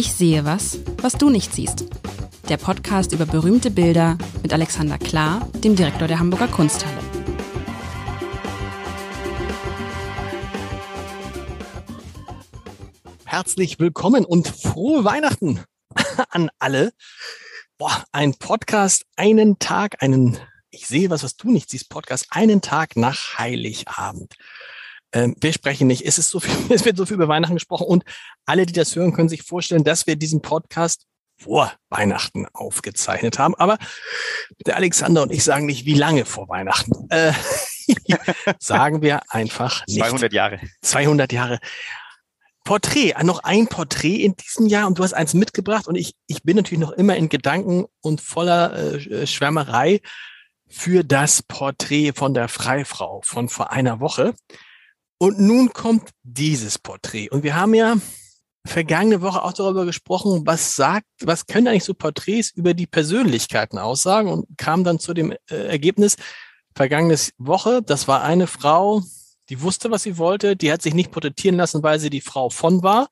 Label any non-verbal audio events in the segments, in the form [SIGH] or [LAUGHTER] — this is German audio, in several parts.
Ich sehe was, was du nicht siehst. Der Podcast über berühmte Bilder mit Alexander Klar, dem Direktor der Hamburger Kunsthalle. Herzlich willkommen und frohe Weihnachten [LAUGHS] an alle. Boah, ein Podcast, einen Tag, einen, ich sehe was, was du nicht siehst, Podcast, einen Tag nach Heiligabend. Ähm, wir sprechen nicht. Es ist so viel, [LAUGHS] es wird so viel über Weihnachten gesprochen und alle, die das hören, können sich vorstellen, dass wir diesen Podcast vor Weihnachten aufgezeichnet haben. Aber der Alexander und ich sagen nicht, wie lange vor Weihnachten. Äh, [LAUGHS] sagen wir einfach nicht. 200 Jahre. 200 Jahre. Porträt, noch ein Porträt in diesem Jahr und du hast eins mitgebracht und ich, ich bin natürlich noch immer in Gedanken und voller äh, Schwärmerei für das Porträt von der Freifrau von vor einer Woche. Und nun kommt dieses Porträt. Und wir haben ja vergangene Woche auch darüber gesprochen, was sagt, was können eigentlich so Porträts über die Persönlichkeiten aussagen und kam dann zu dem äh, Ergebnis, vergangene Woche, das war eine Frau, die wusste, was sie wollte, die hat sich nicht porträtieren lassen, weil sie die Frau von war.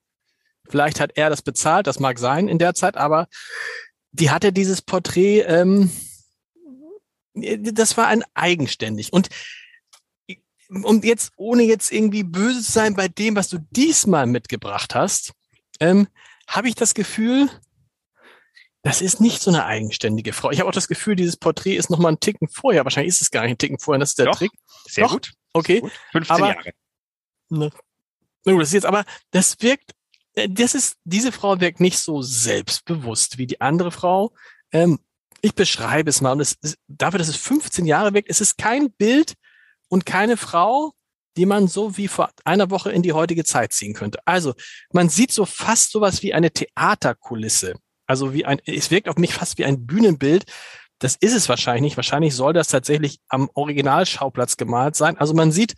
Vielleicht hat er das bezahlt, das mag sein in der Zeit, aber die hatte dieses Porträt, ähm, das war ein eigenständig. Und und jetzt, ohne jetzt irgendwie böse zu sein bei dem, was du diesmal mitgebracht hast, ähm, habe ich das Gefühl, das ist nicht so eine eigenständige Frau. Ich habe auch das Gefühl, dieses Porträt ist noch mal ein Ticken vorher. Wahrscheinlich ist es gar nicht ein Ticken vorher. Das ist der Doch, Trick. Sehr Doch? gut. Okay. Gut. 15 Aber- Jahre. Ne. Na gut, das ist jetzt aber, das wirkt, äh, das ist, diese Frau wirkt nicht so selbstbewusst wie die andere Frau. Ähm, ich beschreibe es mal und es ist, dafür, dass es 15 Jahre wirkt, es ist kein Bild und keine Frau, die man so wie vor einer Woche in die heutige Zeit ziehen könnte. Also, man sieht so fast sowas wie eine Theaterkulisse. Also wie ein, es wirkt auf mich fast wie ein Bühnenbild. Das ist es wahrscheinlich nicht. Wahrscheinlich soll das tatsächlich am Originalschauplatz gemalt sein. Also man sieht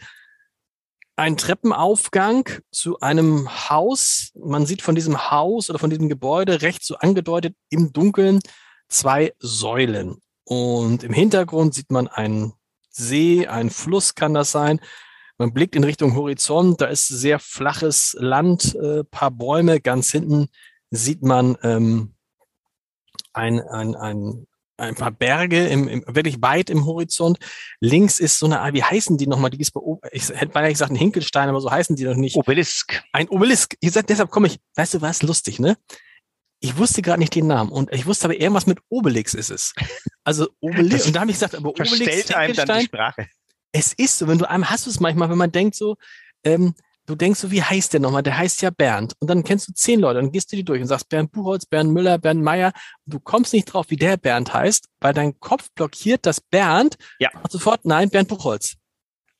einen Treppenaufgang zu einem Haus. Man sieht von diesem Haus oder von diesem Gebäude rechts so angedeutet im Dunkeln zwei Säulen. Und im Hintergrund sieht man einen See, einen Fluss kann das sein. Man blickt in Richtung Horizont, da ist sehr flaches Land, äh, paar Bäume. Ganz hinten sieht man ähm, ein, ein, ein, ein paar Berge im, im, wirklich weit im Horizont. Links ist so eine, wie heißen die nochmal? Die ist bei, ich hätte beinahe gesagt ein Hinkelstein, aber so heißen die noch nicht. Obelisk. Ein Obelisk. Ihr sagt, deshalb komme ich, weißt du was, lustig, ne? Ich wusste gerade nicht den Namen und ich wusste aber irgendwas mit Obelix ist es. Also Obelix. Und da habe ich gesagt, aber Obelix, Verstellt einem dann die Sprache. es ist so, wenn du einem hast du es manchmal, wenn man denkt so, ähm, du denkst so, wie heißt der nochmal? Der heißt ja Bernd. Und dann kennst du zehn Leute, dann gehst du die durch und sagst Bernd Buchholz, Bernd Müller, Bernd Meier. Und du kommst nicht drauf, wie der Bernd heißt, weil dein Kopf blockiert das Bernd. Ja. Und sofort, nein, Bernd Buchholz.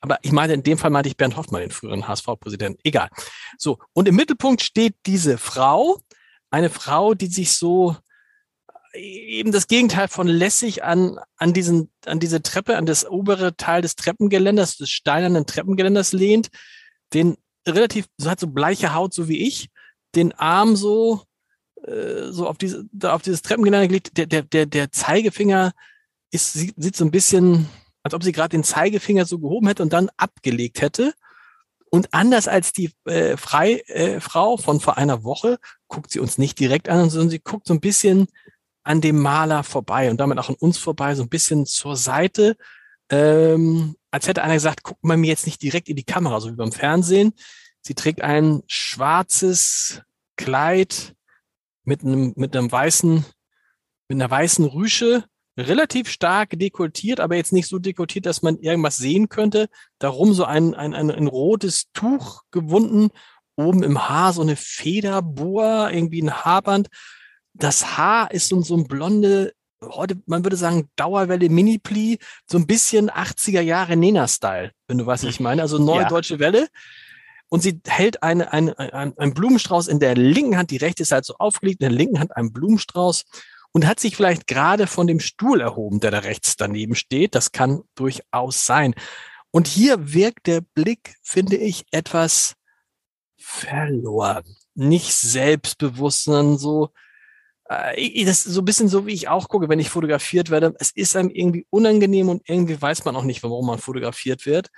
Aber ich meine, in dem Fall meinte ich Bernd Hoffmann, den früheren HSV-Präsidenten. Egal. So. Und im Mittelpunkt steht diese Frau, eine Frau, die sich so eben das Gegenteil von lässig an, an diesen, an diese Treppe, an das obere Teil des Treppengeländers, des steinernen Treppengeländers lehnt, den relativ, so hat so bleiche Haut, so wie ich, den Arm so, äh, so auf diese, auf dieses Treppengeländer gelegt, der, der, der, der Zeigefinger ist, sieht, sieht so ein bisschen, als ob sie gerade den Zeigefinger so gehoben hätte und dann abgelegt hätte. Und anders als die äh, Frei, äh, von vor einer Woche guckt sie uns nicht direkt an, sondern sie guckt so ein bisschen an dem Maler vorbei und damit auch an uns vorbei, so ein bisschen zur Seite, ähm, als hätte einer gesagt, guckt man mir jetzt nicht direkt in die Kamera, so wie beim Fernsehen. Sie trägt ein schwarzes Kleid mit einem, mit einem weißen, mit einer weißen Rüsche, relativ stark dekoltiert, aber jetzt nicht so dekoltiert, dass man irgendwas sehen könnte. Darum so ein, ein, ein, ein rotes Tuch gewunden, oben im Haar so eine Federboa, irgendwie ein Haarband. Das Haar ist so, so ein blonde, heute, man würde sagen, Dauerwelle Mini-Pli, so ein bisschen 80er Jahre Nena-Style, wenn du weißt, was ich [LAUGHS] meine. Also neue Ja. deutsche Welle. Und sie hält eine, eine, ein, einen Blumenstrauß in der linken Hand, die rechte ist halt so aufgelegt, in der linken Hand einen Blumenstrauß und hat sich vielleicht gerade von dem Stuhl erhoben, der da rechts daneben steht. Das kann durchaus sein. Und hier wirkt der Blick, finde ich, etwas verloren. Nicht selbstbewusst, sondern so, äh, das ist so ein bisschen so, wie ich auch gucke, wenn ich fotografiert werde. Es ist einem irgendwie unangenehm und irgendwie weiß man auch nicht, warum man fotografiert wird.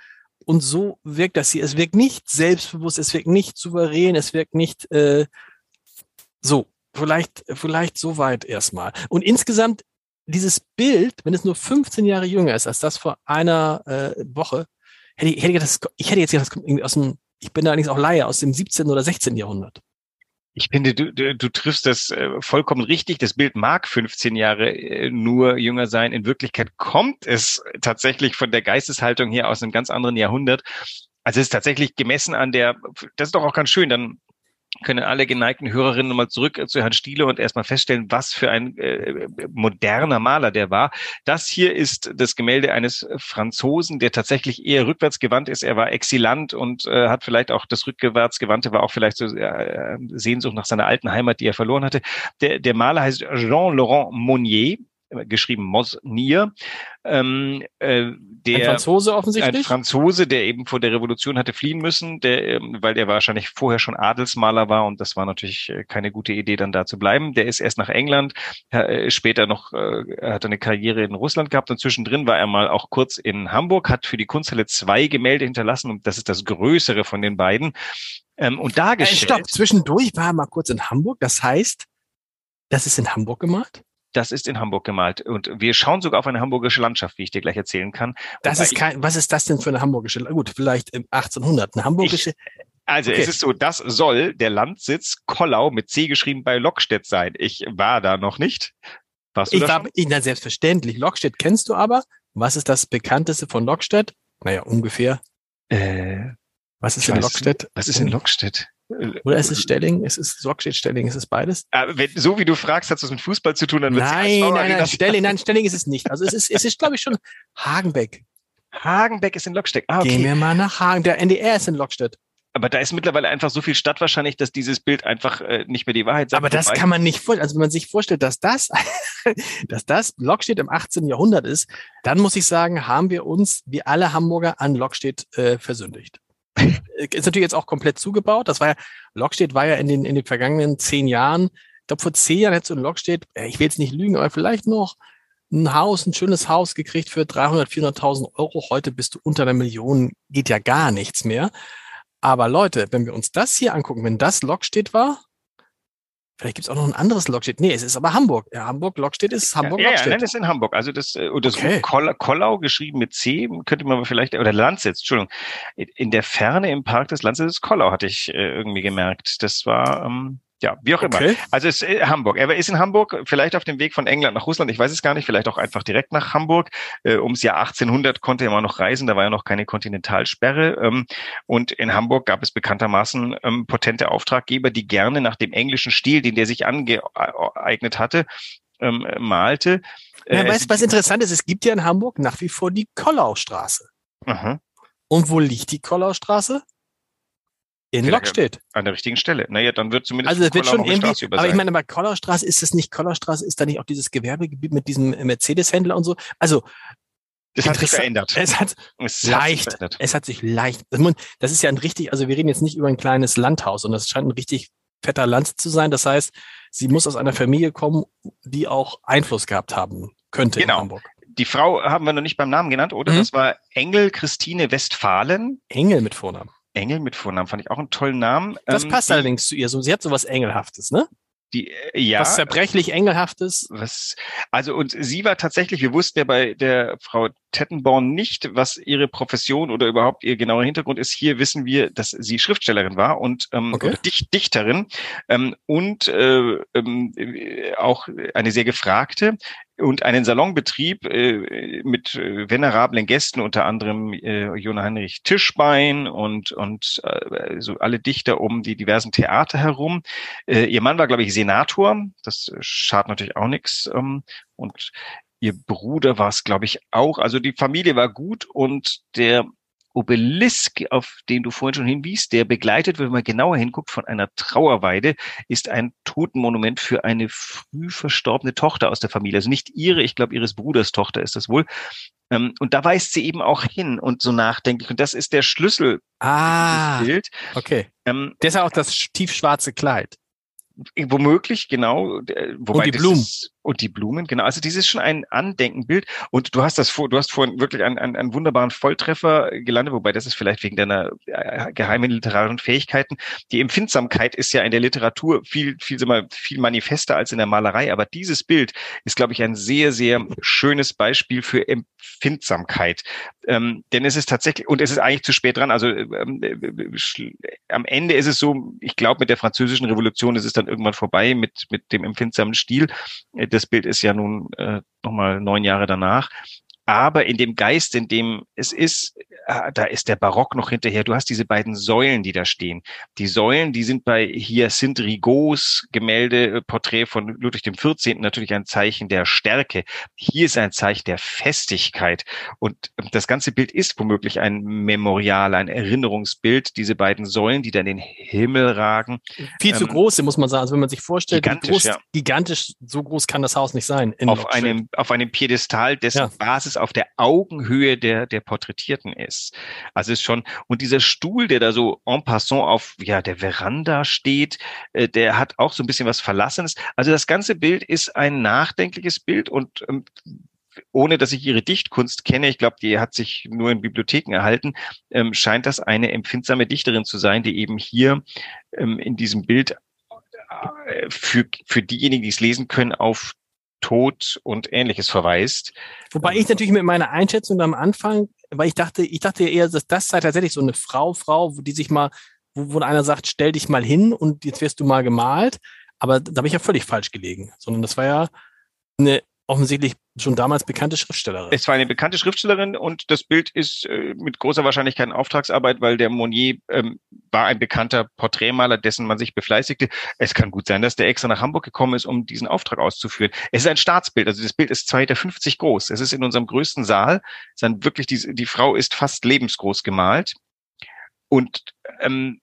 Und so wirkt das hier. Es wirkt nicht selbstbewusst, es wirkt nicht souverän, es wirkt nicht äh, so. vielleicht, vielleicht so weit erstmal. Und insgesamt dieses Bild, wenn es nur 15 Jahre jünger ist als das vor einer äh, Woche, hätte ich, hätte ich, das, ich hätte jetzt gedacht, das kommt irgendwie aus dem, ich bin da allerdings auch Laie, aus dem 17. oder 16. Jahrhundert. Ich finde, du, du, du triffst das äh, vollkommen richtig. Das Bild mag 15 Jahre äh, nur jünger sein. In Wirklichkeit kommt es tatsächlich von der Geisteshaltung her aus einem ganz anderen Jahrhundert. Also es ist tatsächlich gemessen an der, das ist doch auch ganz schön, dann können alle geneigten Hörerinnen nochmal zurück zu Herrn Stiele und erstmal feststellen, was für ein äh, moderner Maler der war. Das hier ist das Gemälde eines Franzosen, der tatsächlich eher rückwärts ist. Er war exilant und äh, hat vielleicht auch das rückwärtsgewandte war auch vielleicht so äh, Sehnsucht nach seiner alten Heimat, die er verloren hatte. Der, der Maler heißt Jean-Laurent Monnier geschrieben Mosnier. Ähm, äh, der, ein Franzose offensichtlich? Ein Franzose, der eben vor der Revolution hatte fliehen müssen, der, ähm, weil der wahrscheinlich vorher schon Adelsmaler war und das war natürlich äh, keine gute Idee, dann da zu bleiben. Der ist erst nach England, äh, später noch, äh, hat eine Karriere in Russland gehabt und zwischendrin war er mal auch kurz in Hamburg, hat für die Kunsthalle zwei Gemälde hinterlassen und das ist das größere von den beiden. Ähm, und dargestellt. Äh, stopp, zwischendurch war er mal kurz in Hamburg, das heißt, das ist in Hamburg gemacht? Das ist in Hamburg gemalt. Und wir schauen sogar auf eine hamburgische Landschaft, wie ich dir gleich erzählen kann. Das ist kein, was ist das denn für eine hamburgische, gut, vielleicht im 1800, eine hamburgische. Ich, also okay. es ist so, das soll der Landsitz Kollau mit C geschrieben bei Lockstedt sein. Ich war da noch nicht. Warst du ich war, ich, na, selbstverständlich. Lockstedt kennst du aber. Was ist das bekannteste von Lockstedt? Naja, ungefähr. Äh, was ist in Lockstedt? Was ist in Lockstedt? Oder ist es Stelling? Ist es Lockstedt Stelling? Ist es beides? Aber wenn, so wie du fragst, hat es mit Fußball zu tun, dann wird Nein, nein, nein, Stelling, nein, [LAUGHS] Stelling ist es nicht. Also es ist, es ist, glaube ich, schon Hagenbeck. Hagenbeck ist in Lockstedt. Ah, okay. Gehen wir mal nach Hagen. Der NDR ist in Lockstedt. Aber da ist mittlerweile einfach so viel Stadt wahrscheinlich, dass dieses Bild einfach äh, nicht mehr die Wahrheit sagt. Aber das kann man nicht vorstellen. Also wenn man sich vorstellt, dass das, [LAUGHS] dass das Lockstedt im 18. Jahrhundert ist, dann muss ich sagen, haben wir uns, wie alle Hamburger, an Lockstedt äh, versündigt. Ist natürlich jetzt auch komplett zugebaut. Das war ja, Lockstedt war ja in den, in den vergangenen zehn Jahren, ich glaube vor zehn Jahren hättest du in Lockstedt, äh, ich will jetzt nicht lügen, aber vielleicht noch ein Haus, ein schönes Haus gekriegt für 300, 400.000 Euro. Heute bist du unter einer Million, geht ja gar nichts mehr. Aber Leute, wenn wir uns das hier angucken, wenn das Lockstedt war, Vielleicht gibt es auch noch ein anderes Lockstedt. Nee, es ist aber Hamburg. Ja, Hamburg Lockstedt ist Hamburg ja, Lockstedt. Ja, nein, es ist in Hamburg. Also das, äh, das okay. Kollau, Kollau geschrieben mit C könnte man vielleicht oder Landsitz, Entschuldigung. In der Ferne im Park des Landsitzes Kollau hatte ich äh, irgendwie gemerkt. Das war ähm, ja, wie auch okay. immer. Also es ist äh, Hamburg. Er ist in Hamburg, vielleicht auf dem Weg von England nach Russland. Ich weiß es gar nicht. Vielleicht auch einfach direkt nach Hamburg. Äh, ums Jahr 1800 konnte er immer noch reisen. Da war ja noch keine Kontinentalsperre. Ähm, und in Hamburg gab es bekanntermaßen ähm, potente Auftraggeber, die gerne nach dem englischen Stil, den der sich angeeignet hatte, ähm, malte. Äh, ja, weißt, was interessant ist, es gibt ja in Hamburg nach wie vor die Kollaustraße. Aha. Und wo liegt die Kollaustraße? In Lockstedt. An der richtigen Stelle. Naja, dann wird zumindest also es wird schon irgendwie, aber ich meine, bei Kollerstraße ist es nicht Kollerstraße, ist da nicht auch dieses Gewerbegebiet mit diesem Mercedes-Händler und so? Also das hat sich verändert. Es hat es leicht, hat es hat sich leicht, das ist ja ein richtig, also wir reden jetzt nicht über ein kleines Landhaus und das scheint ein richtig fetter Land zu sein. Das heißt, sie muss aus einer Familie kommen, die auch Einfluss gehabt haben könnte genau. in Hamburg. Die Frau haben wir noch nicht beim Namen genannt, oder? Mhm. Das war Engel Christine Westfalen. Engel mit Vornamen. Engel mit Vornamen fand ich auch einen tollen Namen. Das ähm, passt die, allerdings zu ihr. So, sie hat so was Engelhaftes, ne? Die, äh, ja. Was zerbrechlich Engelhaftes. Was, also, und sie war tatsächlich, wir wussten ja bei der Frau Tettenborn nicht, was ihre Profession oder überhaupt ihr genauer Hintergrund ist. Hier wissen wir, dass sie Schriftstellerin war und ähm, okay. Dicht, Dichterin ähm, und äh, ähm, auch eine sehr gefragte und einen Salonbetrieb äh, mit äh, venerablen Gästen, unter anderem äh, Jona Heinrich Tischbein und, und äh, so alle Dichter um die diversen Theater herum. Äh, ihr Mann war, glaube ich, Senator, das schadet natürlich auch nichts. Ähm, und ihr Bruder war es, glaube ich, auch. Also die Familie war gut und der Obelisk, auf den du vorhin schon hinwiest, der begleitet, wenn man genauer hinguckt, von einer Trauerweide, ist ein Totenmonument für eine früh verstorbene Tochter aus der Familie. Also nicht ihre, ich glaube, ihres Bruders Tochter ist das wohl. Ähm, und da weist sie eben auch hin und so nachdenklich. Und das ist der Schlüssel. Ah, Bild. okay. Ähm, Deshalb auch das tiefschwarze Kleid. Womöglich, genau. Wobei und die Blumen. Ist, Und die Blumen, genau. Also dieses ist schon ein Andenkenbild. Und du hast das vor, du hast vorhin wirklich einen, einen, einen wunderbaren Volltreffer gelandet, wobei das ist vielleicht wegen deiner äh, geheimen literarischen Fähigkeiten. Die Empfindsamkeit ist ja in der Literatur viel, viel, viel, manifester als in der Malerei. Aber dieses Bild ist, glaube ich, ein sehr, sehr schönes Beispiel für Empfindsamkeit. Ähm, denn es ist tatsächlich, und es ist eigentlich zu spät dran. Also ähm, äh, am Ende ist es so, ich glaube, mit der französischen Revolution ist es dann irgendwann vorbei mit, mit dem empfindsamen Stil. Das Bild ist ja nun äh, nochmal neun Jahre danach. Aber in dem Geist, in dem es ist, äh, da ist der Barock noch hinterher. Du hast diese beiden Säulen, die da stehen. Die Säulen, die sind bei Hyacinthe Rigaud's Gemälde, äh, Porträt von Ludwig XIV. natürlich ein Zeichen der Stärke. Hier ist ein Zeichen der Festigkeit. Und ähm, das ganze Bild ist womöglich ein Memorial, ein Erinnerungsbild. Diese beiden Säulen, die da in den Himmel ragen. Viel ähm, zu große, muss man sagen. Also wenn man sich vorstellt, gigantisch, groß, ja. gigantisch, so groß kann das Haus nicht sein. Auf einem, auf einem Piedestal, dessen ja. Basis es auf der Augenhöhe der, der Porträtierten ist. Also ist schon, und dieser Stuhl, der da so en passant auf, ja, der Veranda steht, äh, der hat auch so ein bisschen was Verlassenes. Also das ganze Bild ist ein nachdenkliches Bild und ähm, ohne dass ich ihre Dichtkunst kenne, ich glaube, die hat sich nur in Bibliotheken erhalten, ähm, scheint das eine empfindsame Dichterin zu sein, die eben hier ähm, in diesem Bild äh, für, für diejenigen, die es lesen können, auf Tod und ähnliches verweist. Wobei ich natürlich mit meiner Einschätzung am Anfang, weil ich dachte, ich dachte eher, dass das sei tatsächlich so eine Frau, Frau, die sich mal, wo, wo einer sagt, stell dich mal hin und jetzt wirst du mal gemalt. Aber da habe ich ja völlig falsch gelegen, sondern das war ja eine offensichtlich schon damals bekannte Schriftstellerin. Es war eine bekannte Schriftstellerin und das Bild ist äh, mit großer Wahrscheinlichkeit eine Auftragsarbeit, weil der Monnier ähm, war ein bekannter Porträtmaler, dessen man sich befleißigte. Es kann gut sein, dass der extra nach Hamburg gekommen ist, um diesen Auftrag auszuführen. Es ist ein Staatsbild, also das Bild ist 2,50 Meter groß. Es ist in unserem größten Saal. Es ist wirklich die, die Frau ist fast lebensgroß gemalt. Und ähm,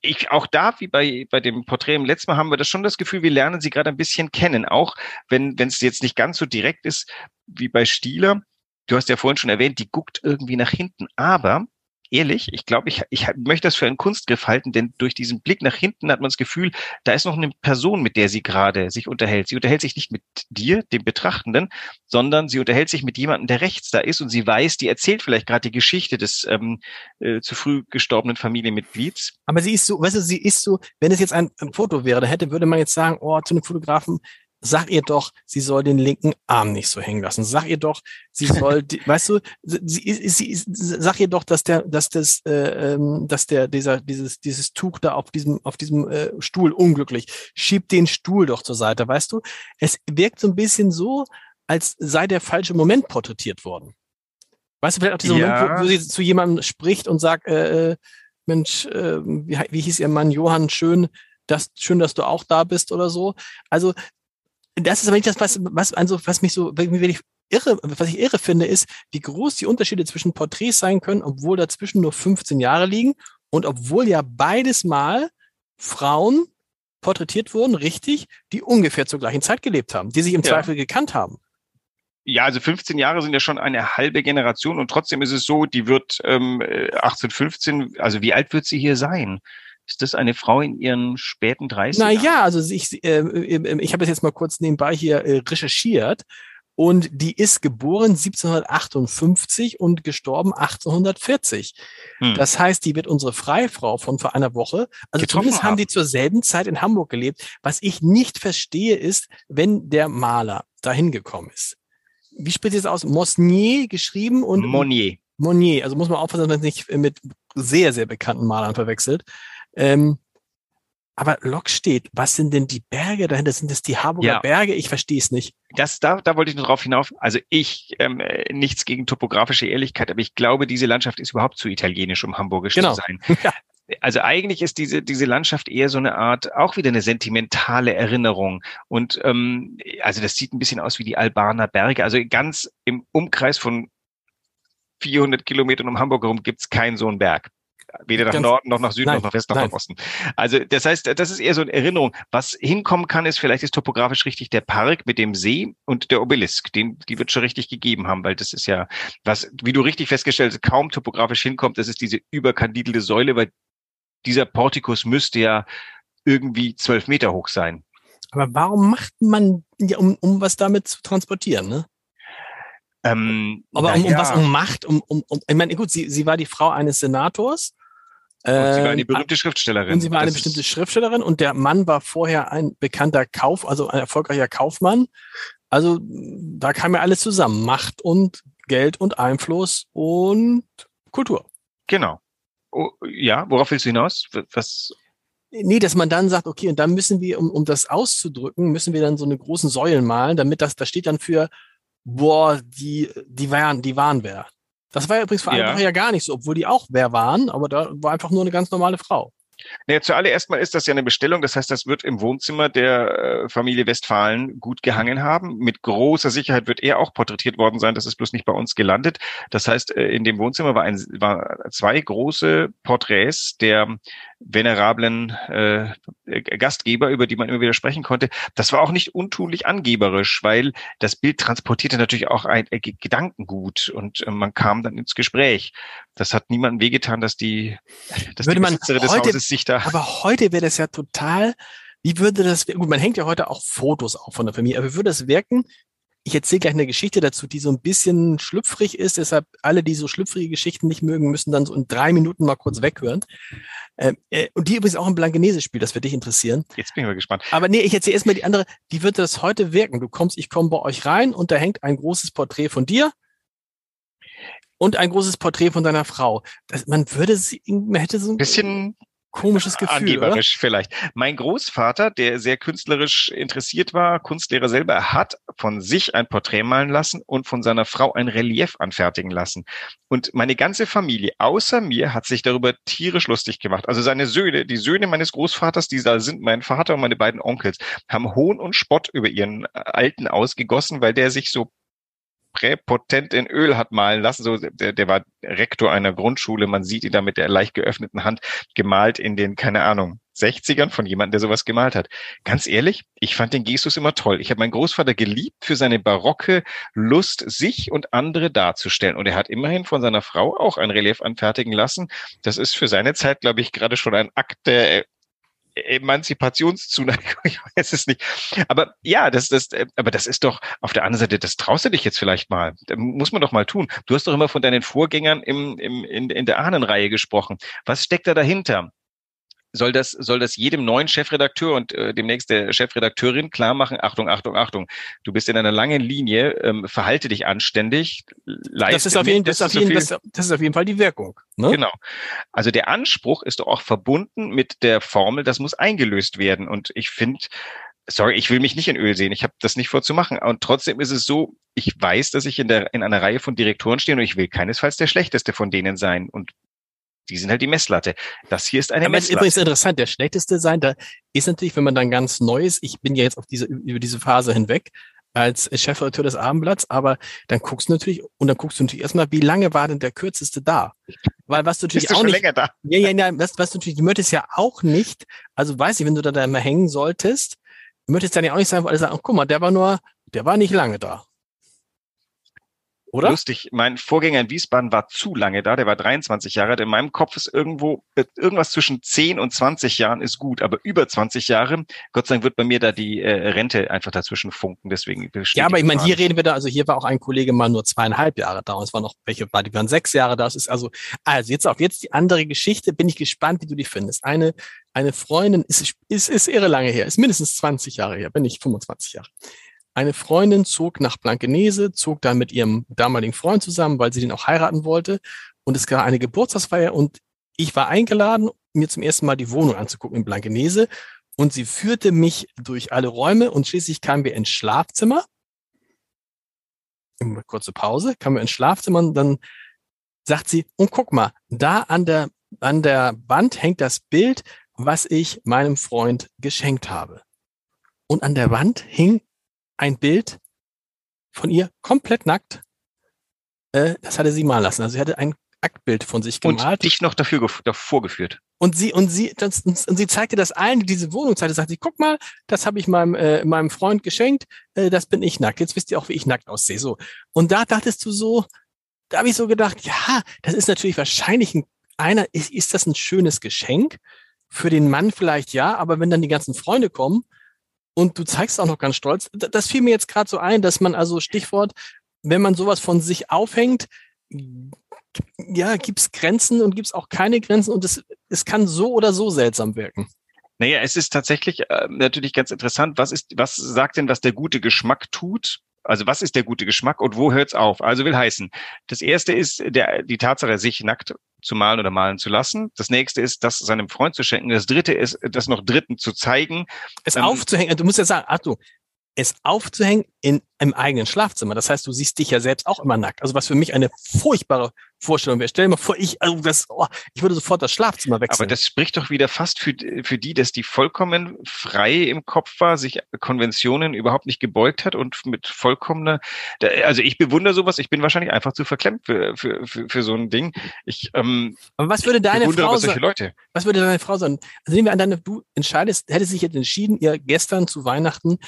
ich, auch da, wie bei, bei dem Porträt im letzten Mal, haben wir das schon das Gefühl, wir lernen sie gerade ein bisschen kennen. Auch wenn wenn es jetzt nicht ganz so direkt ist wie bei Stieler. Du hast ja vorhin schon erwähnt, die guckt irgendwie nach hinten. Aber ehrlich, ich glaube, ich, ich möchte das für einen Kunstgriff halten, denn durch diesen Blick nach hinten hat man das Gefühl, da ist noch eine Person, mit der sie gerade sich unterhält. Sie unterhält sich nicht mit dir, dem Betrachtenden, sondern sie unterhält sich mit jemandem, der rechts da ist und sie weiß, die erzählt vielleicht gerade die Geschichte des ähm, äh, zu früh gestorbenen Familienmitglieds. Aber sie ist so, weißt du, sie ist so, wenn es jetzt ein, ein Foto wäre, da hätte, würde man jetzt sagen, oh, zu einem Fotografen, sag ihr doch, sie soll den linken Arm nicht so hängen lassen. Sag ihr doch, sie [LAUGHS] soll, die, weißt du, sie, sie, sie, sag ihr doch, dass der, dass das, äh, ähm, dass der, dieser, dieses, dieses Tuch da auf diesem, auf diesem äh, Stuhl unglücklich. Schieb den Stuhl doch zur Seite, weißt du? Es wirkt so ein bisschen so, als sei der falsche Moment porträtiert worden. Weißt du, vielleicht auch dieser ja. Moment, wo, wo sie zu jemandem spricht und sagt, äh, äh Mensch, äh, wie, wie hieß ihr Mann, Johann, schön, das, schön, dass du auch da bist oder so. Also das ist aber nicht das, was, was, also, was mich so wirklich irre, was ich irre finde, ist, wie groß die Unterschiede zwischen Porträts sein können, obwohl dazwischen nur 15 Jahre liegen und obwohl ja beides Mal Frauen porträtiert wurden, richtig, die ungefähr zur gleichen Zeit gelebt haben, die sich im ja. Zweifel gekannt haben. Ja, also 15 Jahre sind ja schon eine halbe Generation und trotzdem ist es so, die wird ähm, 1815, also wie alt wird sie hier sein? Ist das eine Frau in ihren späten 30ern? Na ja, also ich, äh, ich habe es jetzt mal kurz nebenbei hier äh, recherchiert und die ist geboren 1758 und gestorben 1840. Hm. Das heißt, die wird unsere Freifrau von vor einer Woche. Also Getroffen zumindest haben die zur selben Zeit in Hamburg gelebt. Was ich nicht verstehe, ist, wenn der Maler dahin gekommen ist. Wie spricht es aus? Mosnier geschrieben und Monnier. Monnier. Also muss man aufpassen, dass man es nicht mit sehr, sehr bekannten Malern verwechselt. Ähm, aber Lok steht, was sind denn die Berge dahinter? Sind das die Harburger ja. Berge? Ich verstehe es nicht. Das, da, da wollte ich nur drauf hinauf. Also ich, ähm, nichts gegen topografische Ehrlichkeit, aber ich glaube, diese Landschaft ist überhaupt zu italienisch, um hamburgisch genau. zu sein. [LAUGHS] Ja. Also eigentlich ist diese, diese Landschaft eher so eine Art, auch wieder eine sentimentale Erinnerung. Und ähm, also das sieht ein bisschen aus wie die Albaner Berge. Also ganz im Umkreis von 400 Kilometern um Hamburg herum gibt's keinen so einen Berg weder nach Ganz, Norden noch nach Süden nein, noch nach Westen noch nach Osten. Also das heißt, das ist eher so eine Erinnerung. Was hinkommen kann, ist vielleicht ist topografisch richtig der Park mit dem See und der Obelisk. Den, die wird schon richtig gegeben haben, weil das ist ja, was, wie du richtig festgestellt hast, kaum topografisch hinkommt, das ist diese überkandidelte Säule, weil dieser Portikus müsste ja irgendwie zwölf Meter hoch sein. Aber warum macht man, ja, um, um was damit zu transportieren, ne? Ähm, Aber um, um ja. was um Macht, um, um, um, ich meine, gut, sie, sie war die Frau eines Senators. Und sie war eine ähm, berühmte Schriftstellerin. Und sie war eine das bestimmte Schriftstellerin und der Mann war vorher ein bekannter Kauf, also ein erfolgreicher Kaufmann. Also da kam ja alles zusammen. Macht und Geld und Einfluss und Kultur. Genau. Oh, ja, worauf willst du hinaus? Was? Nee, dass man dann sagt, okay, und dann müssen wir, um, um das auszudrücken, müssen wir dann so eine großen Säulen malen, damit das, das steht dann für, boah, die, die waren, die waren wer. Das war ja übrigens vor allem ja. ja gar nicht so, obwohl die auch wer waren, aber da war einfach nur eine ganz normale Frau. Naja, zuallererst mal ist das ja eine Bestellung. Das heißt, das wird im Wohnzimmer der äh, Familie Westfalen gut gehangen haben. Mit großer Sicherheit wird er auch porträtiert worden sein. Das ist bloß nicht bei uns gelandet. Das heißt, äh, in dem Wohnzimmer war, ein, war zwei große Porträts der venerablen äh, Gastgeber, über die man immer wieder sprechen konnte. Das war auch nicht untunlich angeberisch, weil das Bild transportierte natürlich auch ein äh, Gedankengut und äh, man kam dann ins Gespräch. Das hat niemandem wehgetan, dass die, dass Würde die Besitzerin des Hauses sich da. Aber heute wäre das ja total wie würde das, gut, man hängt ja heute auch Fotos auf von der Familie, aber wie würde das wirken, ich erzähle gleich eine Geschichte dazu, die so ein bisschen schlüpfrig ist. Deshalb alle, die so schlüpfrige Geschichten nicht mögen, müssen dann so in drei Minuten mal kurz weghören. Ähm, äh, und die übrigens auch im Blankenese spielt, das wird dich interessieren. Jetzt bin ich mal gespannt. Aber nee, ich erzähle erstmal die andere. Wie wird das heute wirken? Du kommst, ich komme bei euch rein und da hängt ein großes Porträt von dir und ein großes Porträt von deiner Frau. Das, man würde sie, man hätte so ein bisschen komisches Gefühl. Angeberisch oder? vielleicht. Mein Großvater, der sehr künstlerisch interessiert war, Kunstlehrer selber, hat von sich ein Porträt malen lassen und von seiner Frau ein Relief anfertigen lassen. Und meine ganze Familie, außer mir, hat sich darüber tierisch lustig gemacht. Also seine Söhne, die Söhne meines Großvaters, die da sind, mein Vater und meine beiden Onkels, haben Hohn und Spott über ihren Alten ausgegossen, weil der sich so präpotent in Öl hat malen lassen. So, der, der war Rektor einer Grundschule. Man sieht ihn da mit der leicht geöffneten Hand gemalt in den, keine Ahnung, 60ern von jemandem, der sowas gemalt hat. Ganz ehrlich, ich fand den Gestus immer toll. Ich habe meinen Großvater geliebt für seine barocke Lust, sich und andere darzustellen. Und er hat immerhin von seiner Frau auch ein Relief anfertigen lassen. Das ist für seine Zeit, glaube ich, gerade schon ein Akt der Emanzipationszuneigung, [LAUGHS] ich weiß es nicht. Aber ja, das, das, äh, aber das ist doch auf der anderen Seite, das traust du dich jetzt vielleicht mal. Das muss man doch mal tun. Du hast doch immer von deinen Vorgängern im, im, in, in der Ahnenreihe gesprochen. Was steckt da dahinter? Soll das, soll das jedem neuen Chefredakteur und äh, demnächst der Chefredakteurin klar machen, Achtung, Achtung, Achtung, du bist in einer langen Linie, ähm, verhalte dich anständig, das ist, auf jeden, das, ist auf jeden, das, das ist auf jeden Fall die Wirkung. Ne? Genau. Also der Anspruch ist doch auch verbunden mit der Formel, das muss eingelöst werden. Und ich finde, sorry, ich will mich nicht in Öl sehen, ich habe das nicht vorzumachen. Und trotzdem ist es so, ich weiß, dass ich in, der, in einer Reihe von Direktoren stehe und ich will keinesfalls der schlechteste von denen sein. Und die sind halt die Messlatte. Das hier ist eine Aber Messlatte. Ist übrigens interessant, der schlechteste sein, da ist natürlich, wenn man dann ganz neu ist, ich bin ja jetzt auf diese, über diese Phase hinweg als Chefredakteur des Abendblatts, aber dann guckst du natürlich, und dann guckst du natürlich erstmal, wie lange war denn der kürzeste da? Weil was du natürlich auch nicht, da? ja, ja, ja, was, was du natürlich, du möchtest ja auch nicht, also weiß ich, wenn du da, da immer hängen solltest, möchtest dann ja auch nicht sagen, weil alle sagen, oh, guck mal, der war nur, der war nicht lange da. Oder? Lustig, mein Vorgänger in Wiesbaden war zu lange da, der war 23 Jahre alt. In meinem Kopf ist irgendwo, irgendwas zwischen 10 und 20 Jahren ist gut, aber über 20 Jahre, Gott sei Dank wird bei mir da die äh, Rente einfach dazwischen funken, deswegen Ja, aber ich meine, hier reden wir da, also hier war auch ein Kollege mal nur zweieinhalb Jahre da und es war noch, welche die waren sechs Jahre da, das ist also, also jetzt auf jetzt die andere Geschichte, bin ich gespannt, wie du die findest. Eine, eine Freundin ist, ist, ist irre lange her, ist mindestens 20 Jahre her, bin ich 25 Jahre. Eine Freundin zog nach Blankenese, zog dann mit ihrem damaligen Freund zusammen, weil sie den auch heiraten wollte. Und es gab eine Geburtstagsfeier und ich war eingeladen, mir zum ersten Mal die Wohnung anzugucken in Blankenese. Und sie führte mich durch alle Räume und schließlich kamen wir ins Schlafzimmer. Kurze Pause, kamen wir ins Schlafzimmer und dann sagt sie, und guck mal, da an der, an der Wand hängt das Bild, was ich meinem Freund geschenkt habe. Und an der Wand hing ein Bild von ihr komplett nackt. Äh, das hatte sie malen lassen. Also sie hatte ein Aktbild von sich gemalt. Und dich noch dafür davor geführt. Und sie und sie das, und sie zeigte das allen, die diese Wohnung zeigte, sagte sie, guck mal, das habe ich meinem äh, meinem Freund geschenkt, äh, das bin ich nackt. Jetzt wisst ihr auch, wie ich nackt aussehe. So und da dachtest du so, da habe ich so gedacht, ja, das ist natürlich wahrscheinlich ein, einer ist, ist das ein schönes Geschenk für den Mann vielleicht ja, aber wenn dann die ganzen Freunde kommen und du zeigst auch noch ganz stolz. Das fiel mir jetzt gerade so ein, dass man also Stichwort, wenn man sowas von sich aufhängt, ja, gibt es Grenzen und gibt es auch keine Grenzen und es, es kann so oder so seltsam wirken. Naja, es ist tatsächlich äh, natürlich ganz interessant, was ist, was sagt denn, was der gute Geschmack tut? Also was ist der gute Geschmack und wo hört's auf? Also will heißen, das erste ist der, die Tatsache, sich nackt zu malen oder malen zu lassen. Das nächste ist, das seinem Freund zu schenken. Das dritte ist, das noch Dritten zu zeigen. Es ähm, aufzuhängen. Du musst ja sagen, Achtung, es aufzuhängen in, im eigenen Schlafzimmer. Das heißt, du siehst dich ja selbst auch immer nackt. Also was für mich eine furchtbare Vorstellung wäre. Stell dir mal vor, ich, also das, oh, ich würde sofort das Schlafzimmer wechseln. Aber das spricht doch wieder fast für, für die, dass die vollkommen frei im Kopf war, sich Konventionen überhaupt nicht gebeugt hat und mit vollkommener, also ich bewundere sowas, ich bin wahrscheinlich einfach zu verklemmt für, für, für, für so ein Ding. Ich, ähm, aber was würde deine Frau sagen? Was würde deine Frau sagen? Also nehmen wir an, deine, du entscheidest, hättest sich jetzt entschieden, ihr gestern zu Weihnachten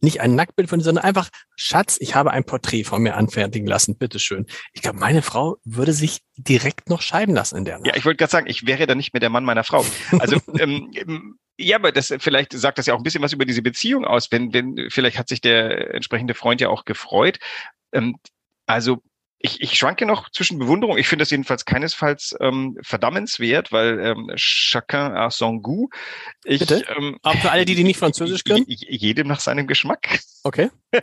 nicht ein Nacktbild von dir, sondern einfach, Schatz, ich habe ein Porträt von mir anfertigen lassen, bitteschön. Ich glaube, meine Frau würde sich direkt noch scheiden lassen in der Nacht. Ja, ich wollte gerade sagen, ich wäre dann nicht mehr der Mann meiner Frau. Also, [LAUGHS] ähm, ja, aber das vielleicht sagt das ja auch ein bisschen was über diese Beziehung aus, wenn, wenn, vielleicht hat sich der entsprechende Freund ja auch gefreut. Ähm, also ich, ich schwanke noch zwischen Bewunderung. Ich finde das jedenfalls keinesfalls ähm, verdammenswert, weil ähm, chacun a son goût. Ich, Bitte? Ähm, Aber für alle, die, die nicht Französisch [LAUGHS] können? Jedem nach seinem Geschmack. Okay. [LAUGHS]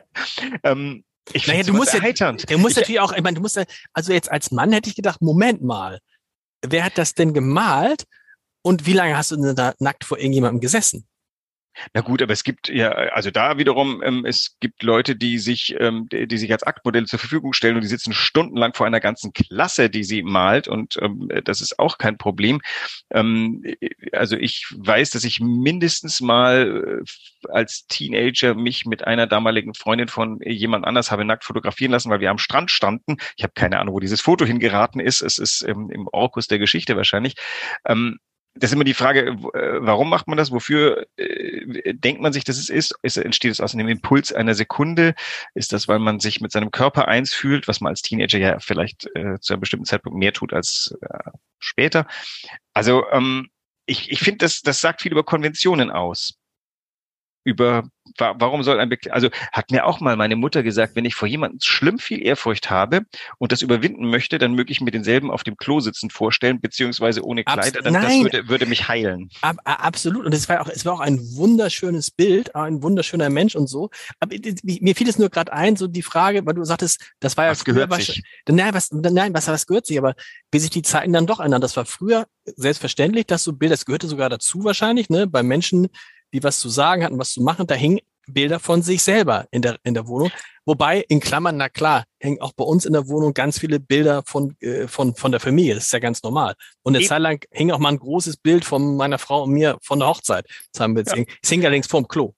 ähm, ich naja, du musst ja, du musst ich, natürlich auch, ich meine, du musst ja, also jetzt als Mann hätte ich gedacht, Moment mal, wer hat das denn gemalt und wie lange hast du denn da nackt vor irgendjemandem gesessen? Na gut, aber es gibt ja, also da wiederum, ähm, es gibt Leute, die sich, ähm, die, die sich als Aktmodelle zur Verfügung stellen und die sitzen stundenlang vor einer ganzen Klasse, die sie malt und ähm, das ist auch kein Problem. Ähm, also ich weiß, dass ich mindestens mal äh, als Teenager mich mit einer damaligen Freundin von jemand anders habe nackt fotografieren lassen, weil wir am Strand standen. Ich habe keine Ahnung, wo dieses Foto hingeraten ist. Es ist ähm, im Orkus der Geschichte wahrscheinlich. Ähm, das ist immer die Frage, äh, warum macht man das? Wofür äh, denkt man sich, dass es ist? ist? Entsteht es aus einem Impuls einer Sekunde? Ist das, weil man sich mit seinem Körper eins fühlt, was man als Teenager ja vielleicht äh, zu einem bestimmten Zeitpunkt mehr tut als äh, später? Also ähm, ich, ich finde, das, das sagt viel über Konventionen aus über warum soll ein Bekle also hat mir auch mal meine Mutter gesagt, wenn ich vor jemandem schlimm viel Ehrfurcht habe und das überwinden möchte, dann möge ich mir denselben auf dem Klo sitzen vorstellen, beziehungsweise ohne Kleider, dann, das würde, würde mich heilen. Ab, absolut. Und es war auch, es war auch ein wunderschönes Bild, ein wunderschöner Mensch und so. Aber mir fiel es nur gerade ein, so die Frage, weil du sagtest, das war ja was gehört sich. Nein, was, nein, was, was gehört sich, aber wie sich die Zeiten dann doch ändern. Das war früher selbstverständlich, dass so Bilder, das gehörte sogar dazu wahrscheinlich, ne, bei Menschen, die was zu sagen hatten, was zu machen. Da hingen Bilder von sich selber in der, in der Wohnung. Wobei, in Klammern, na klar, hängen auch bei uns in der Wohnung ganz viele Bilder von, äh, von, von der Familie. Das ist ja ganz normal. Und eine Zeit lang hing auch mal ein großes Bild von meiner Frau und mir von der Hochzeit. Das haben wir jetzt. Ja. Es hing allerdings vorm Klo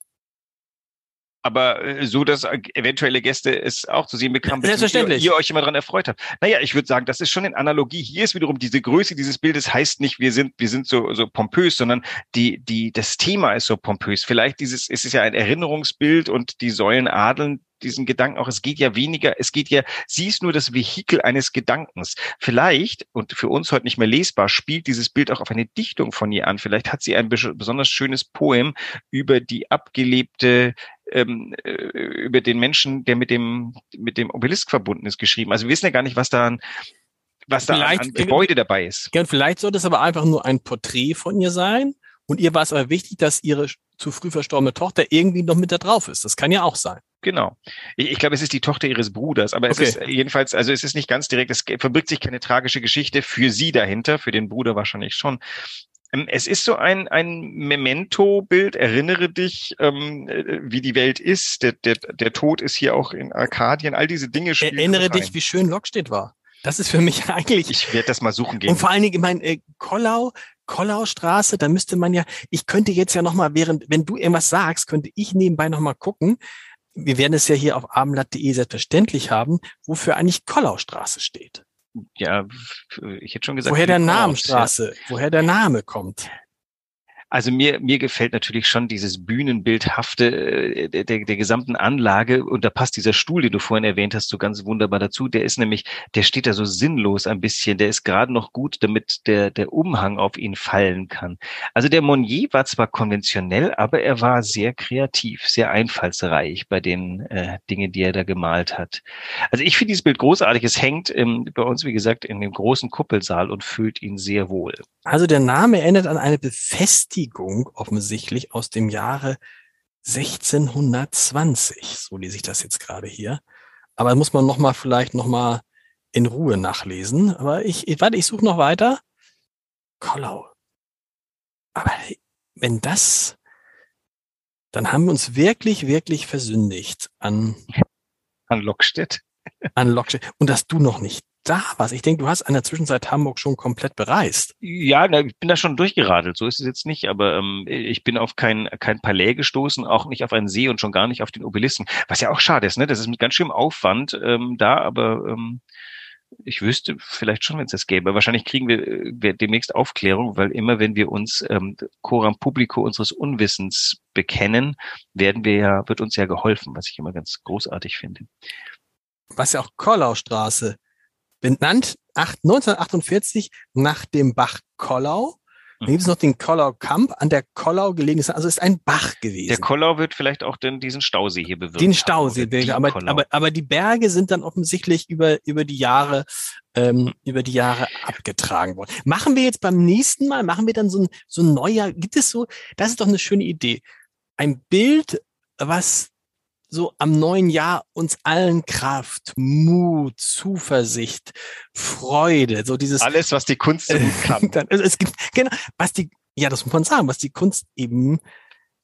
aber äh, so, dass eventuelle Gäste es auch zu sehen bekamen, Selbstverständlich. Ihr, ihr euch immer daran erfreut habt. Naja, ich würde sagen, das ist schon in Analogie. Hier ist wiederum diese Größe dieses Bildes heißt nicht, wir sind, wir sind so, so pompös, sondern die, die, das Thema ist so pompös. Vielleicht dieses, es ist ja ein Erinnerungsbild und die Säulen adeln diesen Gedanken auch, es geht ja weniger, es geht ja, sie ist nur das Vehikel eines Gedankens. Vielleicht, und für uns heute nicht mehr lesbar, spielt dieses Bild auch auf eine Dichtung von ihr an. Vielleicht hat sie ein besonders schönes Poem über die abgelebte ähm, äh, über den Menschen, der mit dem, mit dem Obelisk verbunden ist, geschrieben. Also wir wissen ja gar nicht, was da an, was da vielleicht, an Gebäude dabei ist. Ja, vielleicht soll das aber einfach nur ein Porträt von ihr sein. Und ihr war es aber wichtig, dass ihre zu früh verstorbene Tochter irgendwie noch mit da drauf ist. Das kann ja auch sein. Genau. Ich, ich glaube, es ist die Tochter ihres Bruders, aber es okay. ist jedenfalls, also es ist nicht ganz direkt, es verbirgt sich keine tragische Geschichte für sie dahinter, für den Bruder wahrscheinlich schon. Ähm, es ist so ein, ein Memento-Bild, erinnere dich, ähm, äh, wie die Welt ist. Der, der, der Tod ist hier auch in Arkadien, all diese Dinge. Erinnere dich, wie schön Lockstedt war. Das ist für mich [LAUGHS] eigentlich. Ich werde das mal suchen gehen. Und vor allen Dingen, ich meine, äh, Kollau, Kollaustraße, da müsste man ja, ich könnte jetzt ja nochmal, während, wenn du irgendwas sagst, könnte ich nebenbei nochmal gucken. Wir werden es ja hier auf abendblatt.de selbstverständlich haben, wofür eigentlich Kollaustraße steht ja, ich hätte schon gesagt. Woher der Namenstraße, woher der Name kommt. Also mir, mir gefällt natürlich schon dieses Bühnenbildhafte äh, der, der, der gesamten Anlage und da passt dieser Stuhl, den du vorhin erwähnt hast, so ganz wunderbar dazu. Der ist nämlich, der steht da so sinnlos ein bisschen. Der ist gerade noch gut, damit der, der Umhang auf ihn fallen kann. Also der Monnier war zwar konventionell, aber er war sehr kreativ, sehr einfallsreich bei den äh, Dingen, die er da gemalt hat. Also ich finde dieses Bild großartig. Es hängt ähm, bei uns, wie gesagt, in dem großen Kuppelsaal und füllt ihn sehr wohl. Also der Name erinnert an eine Befestigung offensichtlich aus dem Jahre 1620. So lese ich das jetzt gerade hier. Aber muss man noch mal vielleicht noch mal in Ruhe nachlesen. Aber ich, ich warte, ich suche noch weiter. Kollau. Aber wenn das, dann haben wir uns wirklich, wirklich versündigt an an Lockstedt. An Lockstedt. Und dass du noch nicht da warst. Ich denke, du hast in der Zwischenzeit Hamburg schon komplett bereist. Ja, ich bin da schon durchgeradelt. So ist es jetzt nicht. Aber ähm, ich bin auf kein, kein Palais gestoßen, auch nicht auf einen See und schon gar nicht auf den Obelisken. Was ja auch schade ist, ne? Das ist mit ganz schönem Aufwand ähm, da, aber ähm, ich wüsste vielleicht schon, wenn es das gäbe. Wahrscheinlich kriegen wir, äh, wir demnächst Aufklärung, weil immer, wenn wir uns ähm, Coram Publico unseres Unwissens bekennen, werden wir ja, wird uns ja geholfen, was ich immer ganz großartig finde. Was ja auch Kollaustraße benannt 1948 nach dem Bach Kollau. Dann gibt es noch den Kollau Kamp an der Kollau gelegen. Also ist ein Bach gewesen. Der Kollau wird vielleicht auch denn diesen Stausee hier bewirken. Den Stausee, haben, aber, aber, aber die Berge sind dann offensichtlich über, über die Jahre ähm, über die Jahre abgetragen worden. Machen wir jetzt beim nächsten Mal, machen wir dann so ein, so ein neuer, gibt es so, das ist doch eine schöne Idee. Ein Bild, was so am neuen Jahr uns allen Kraft, Mut, Zuversicht, Freude, so dieses alles, was die Kunst so gut kann. [LAUGHS] Dann, es gibt genau, was die, ja, das muss man sagen, was die Kunst eben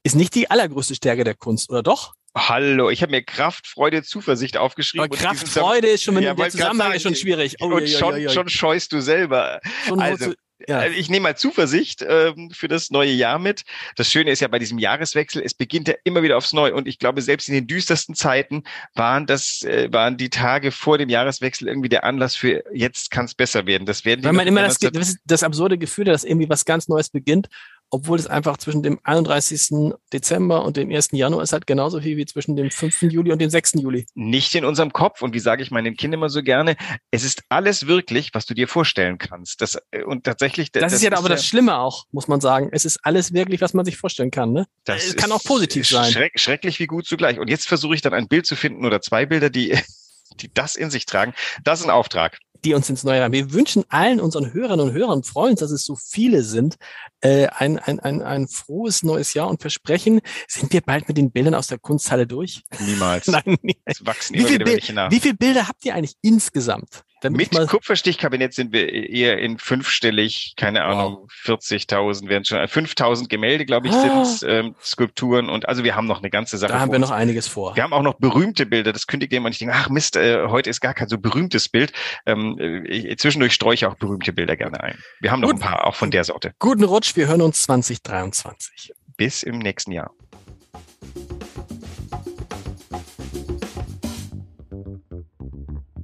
ist nicht die allergrößte Stärke der Kunst, oder doch? Hallo, ich habe mir Kraft, Freude, Zuversicht aufgeschrieben. Aber Kraft, Freude ist schon, ja, der Zusammenhang ist schon schwierig. Oh, und schon, schon scheust du selber. Schon also, ja. Äh, ich nehme mal Zuversicht ähm, für das neue Jahr mit. Das Schöne ist ja bei diesem Jahreswechsel, es beginnt ja immer wieder aufs Neue. Und ich glaube, selbst in den düstersten Zeiten waren das, äh, waren die Tage vor dem Jahreswechsel irgendwie der Anlass für jetzt kann es besser werden. Das werden Weil man immer das, das, das absurde Gefühl, dass irgendwie was ganz Neues beginnt obwohl es einfach zwischen dem 31. Dezember und dem 1. Januar ist halt genauso viel wie zwischen dem 5. Juli und dem 6. Juli. Nicht in unserem Kopf. Und wie sage ich meinen Kindern immer so gerne, es ist alles wirklich, was du dir vorstellen kannst. Das, äh, und tatsächlich. Das, das ist ja aber das Schlimme auch, muss man sagen. Es ist alles wirklich, was man sich vorstellen kann. Ne? Das es kann auch positiv sein. Schreck, schrecklich wie gut zugleich. Und jetzt versuche ich dann ein Bild zu finden oder zwei Bilder, die, [LAUGHS] die das in sich tragen. Das ist ein Auftrag die uns ins neue Jahr. Wir wünschen allen unseren Hörerinnen und Hörern, freuen uns, dass es so viele sind, äh, ein, ein, ein, ein frohes neues Jahr und versprechen, sind wir bald mit den Bildern aus der Kunsthalle durch? Niemals. [LAUGHS] Nein, niemals. wachsen wie, viel wie viele Bilder habt ihr eigentlich insgesamt? Mit Kupferstichkabinett sind wir eher in fünfstellig, keine Ahnung, wow. 40.000 werden schon, 5.000 Gemälde, glaube ich, ah. sind ähm, Skulpturen und also wir haben noch eine ganze Sache. Da haben wir noch einiges vor. Wir haben auch noch berühmte Bilder, das kündigt jemand nicht denken, ach Mist, äh, heute ist gar kein so berühmtes Bild. Ähm, ich, zwischendurch streue ich auch berühmte Bilder gerne ein. Wir haben noch Gut. ein paar, auch von der Sorte. Guten Rutsch, wir hören uns 2023. Bis im nächsten Jahr.